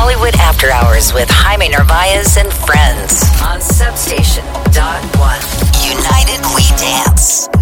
Hollywood After Hours with Jaime Narvaez and friends on Substation. Dot one. United We Dance.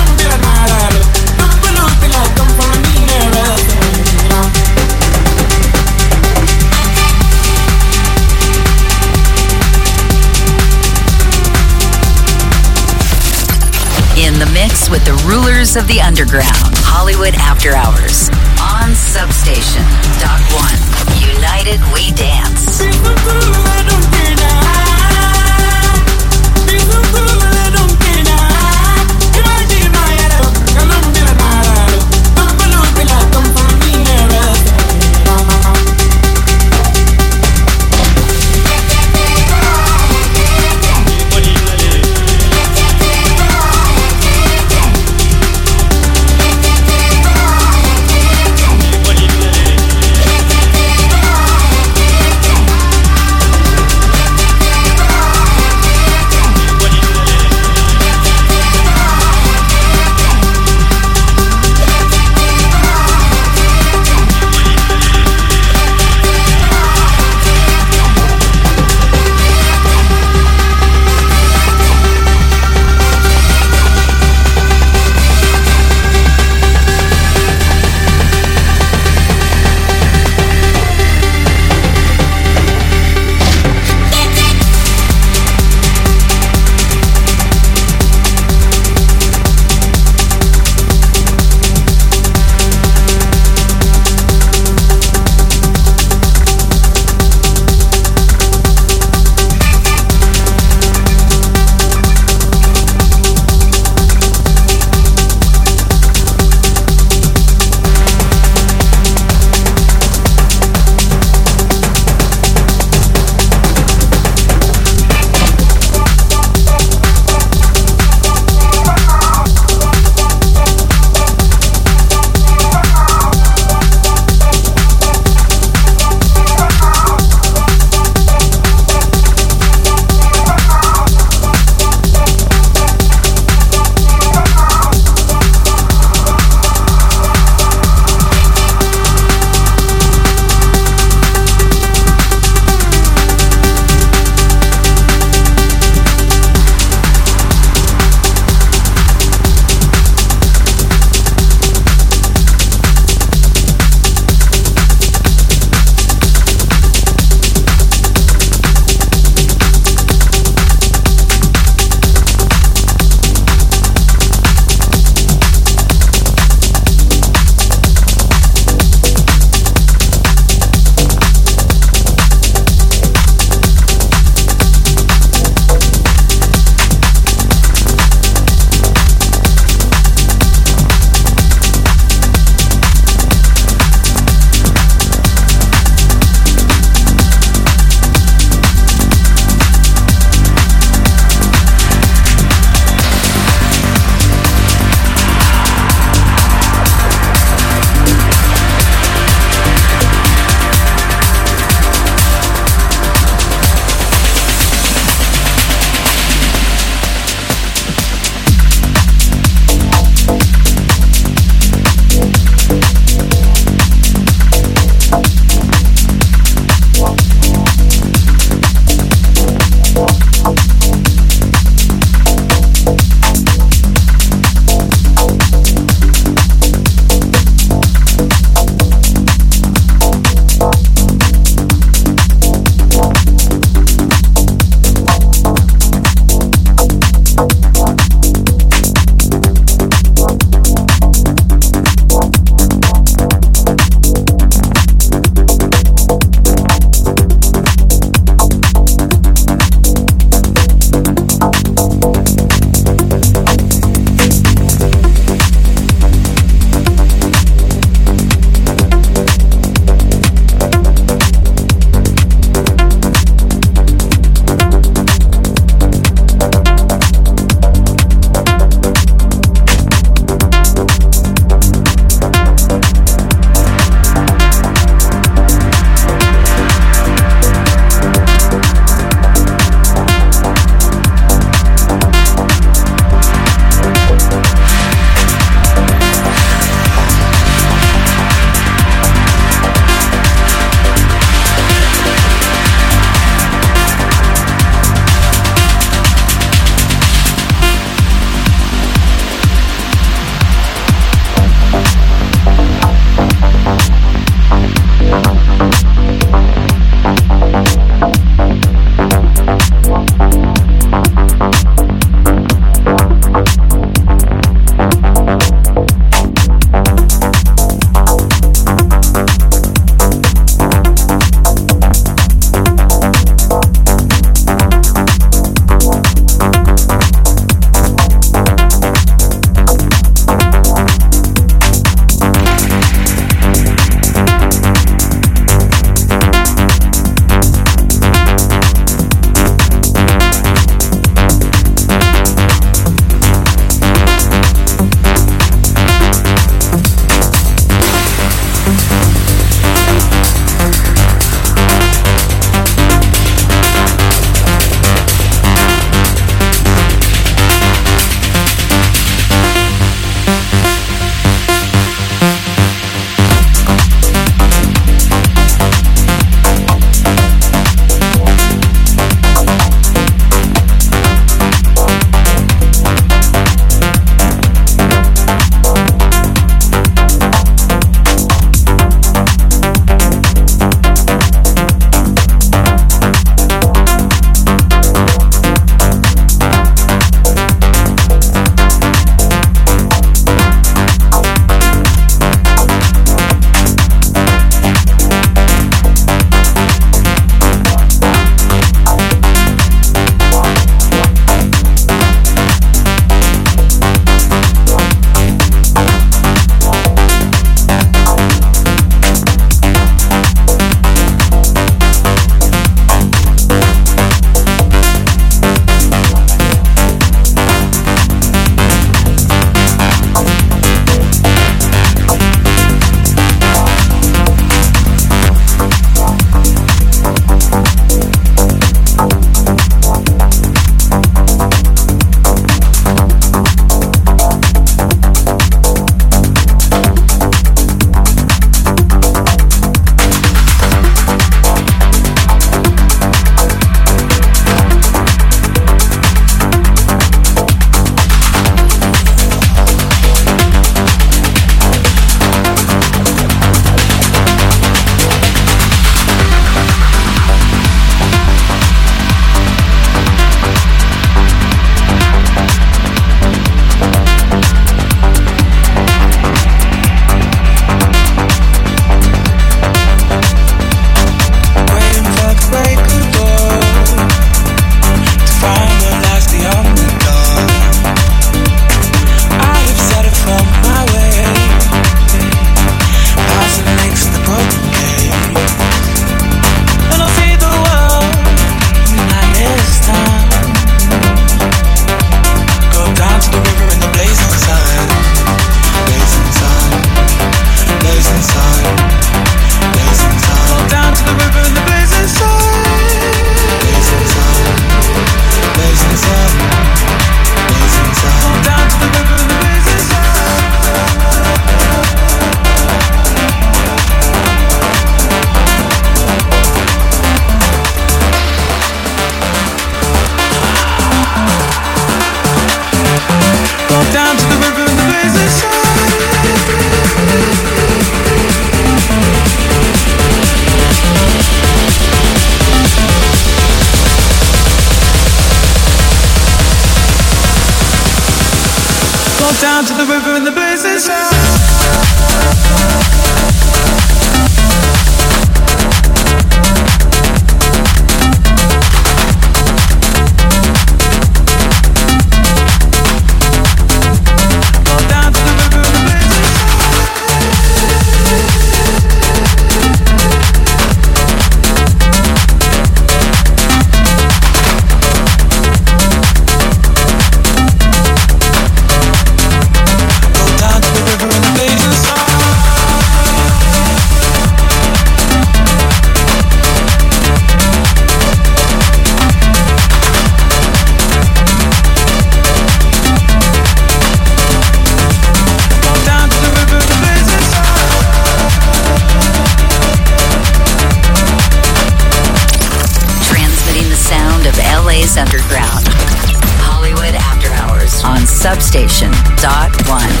dot one.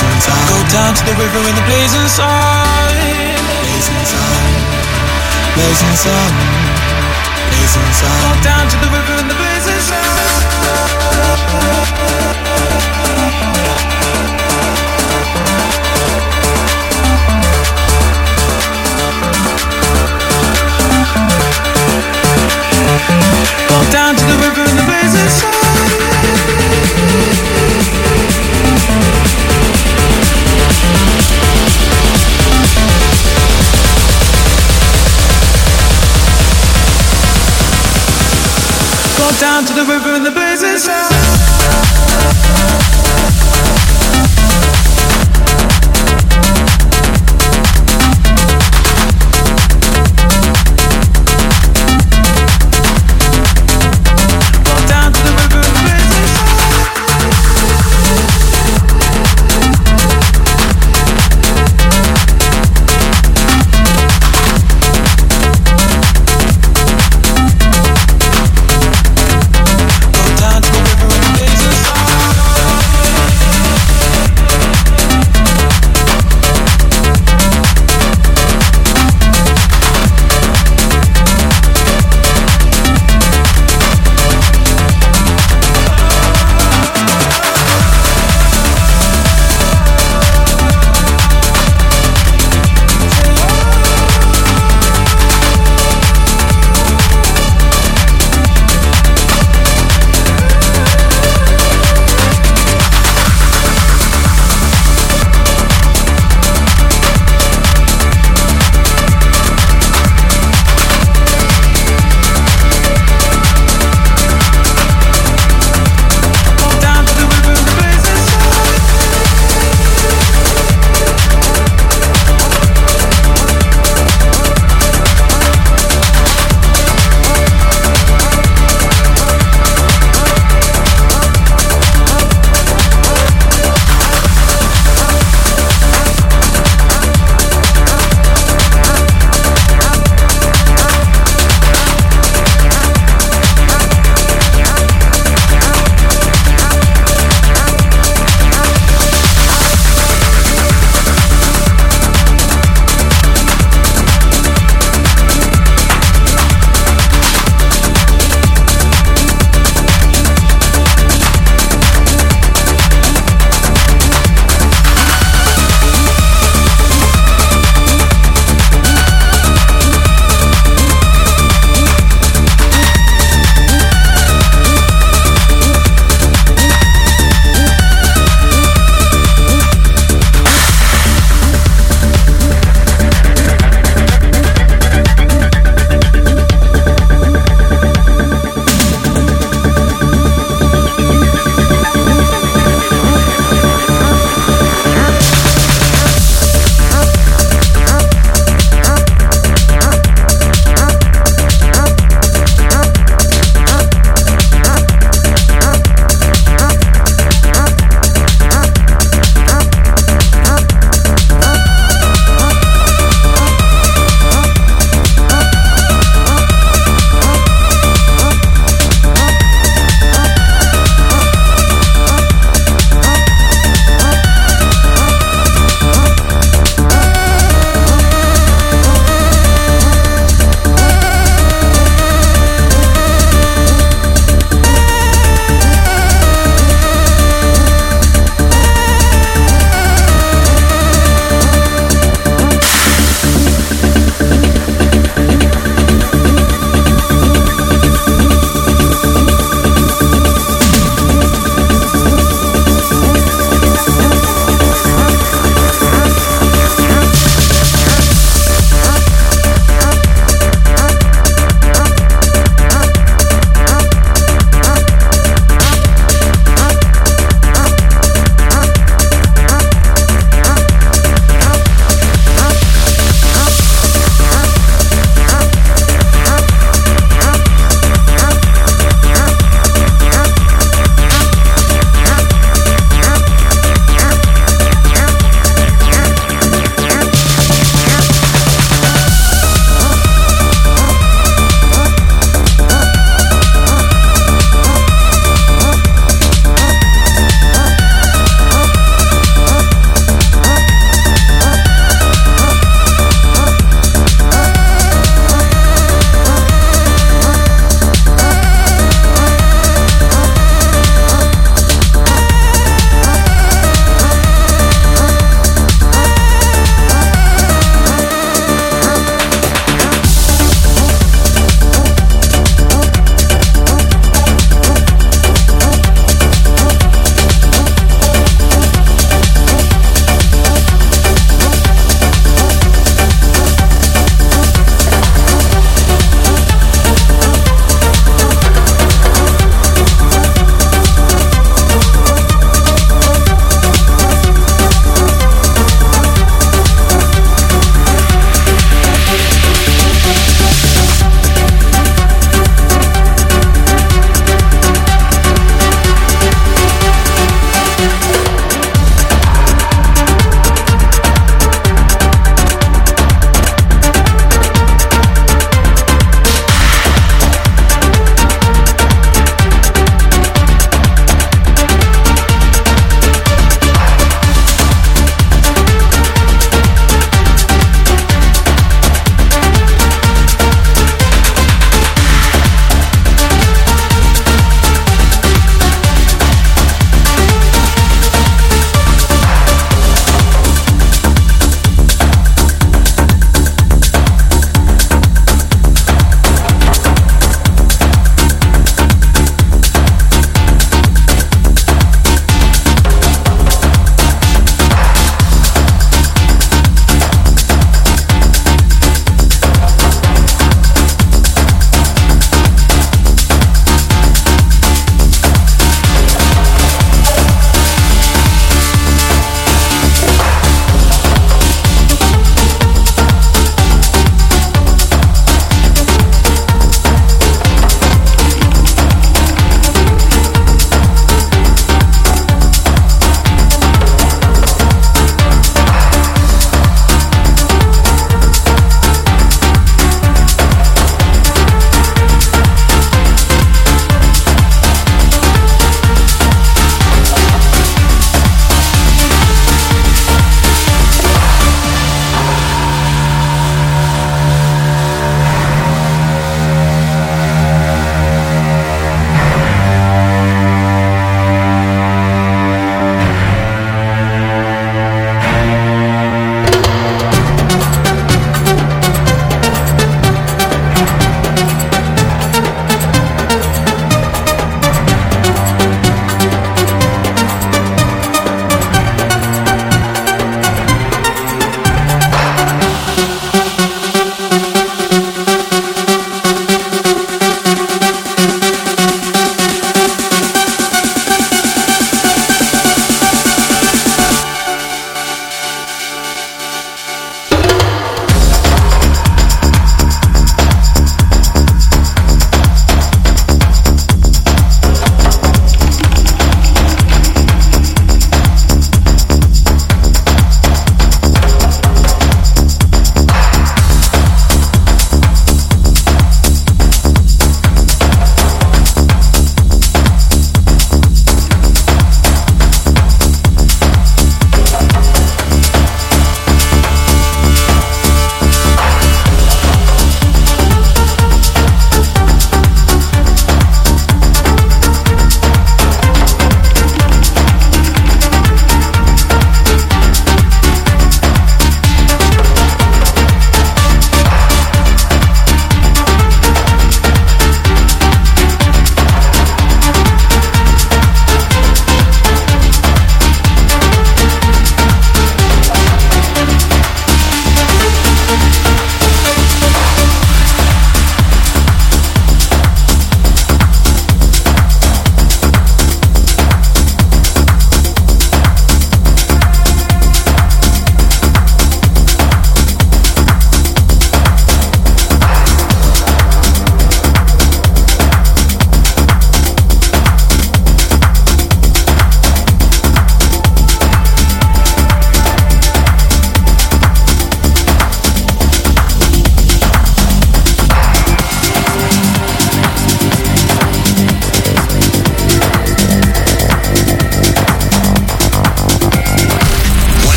blazing sun. Go down to the river in the blazing sun. Blazing sun. Blazing sun. Blazing sun. Go down to the river.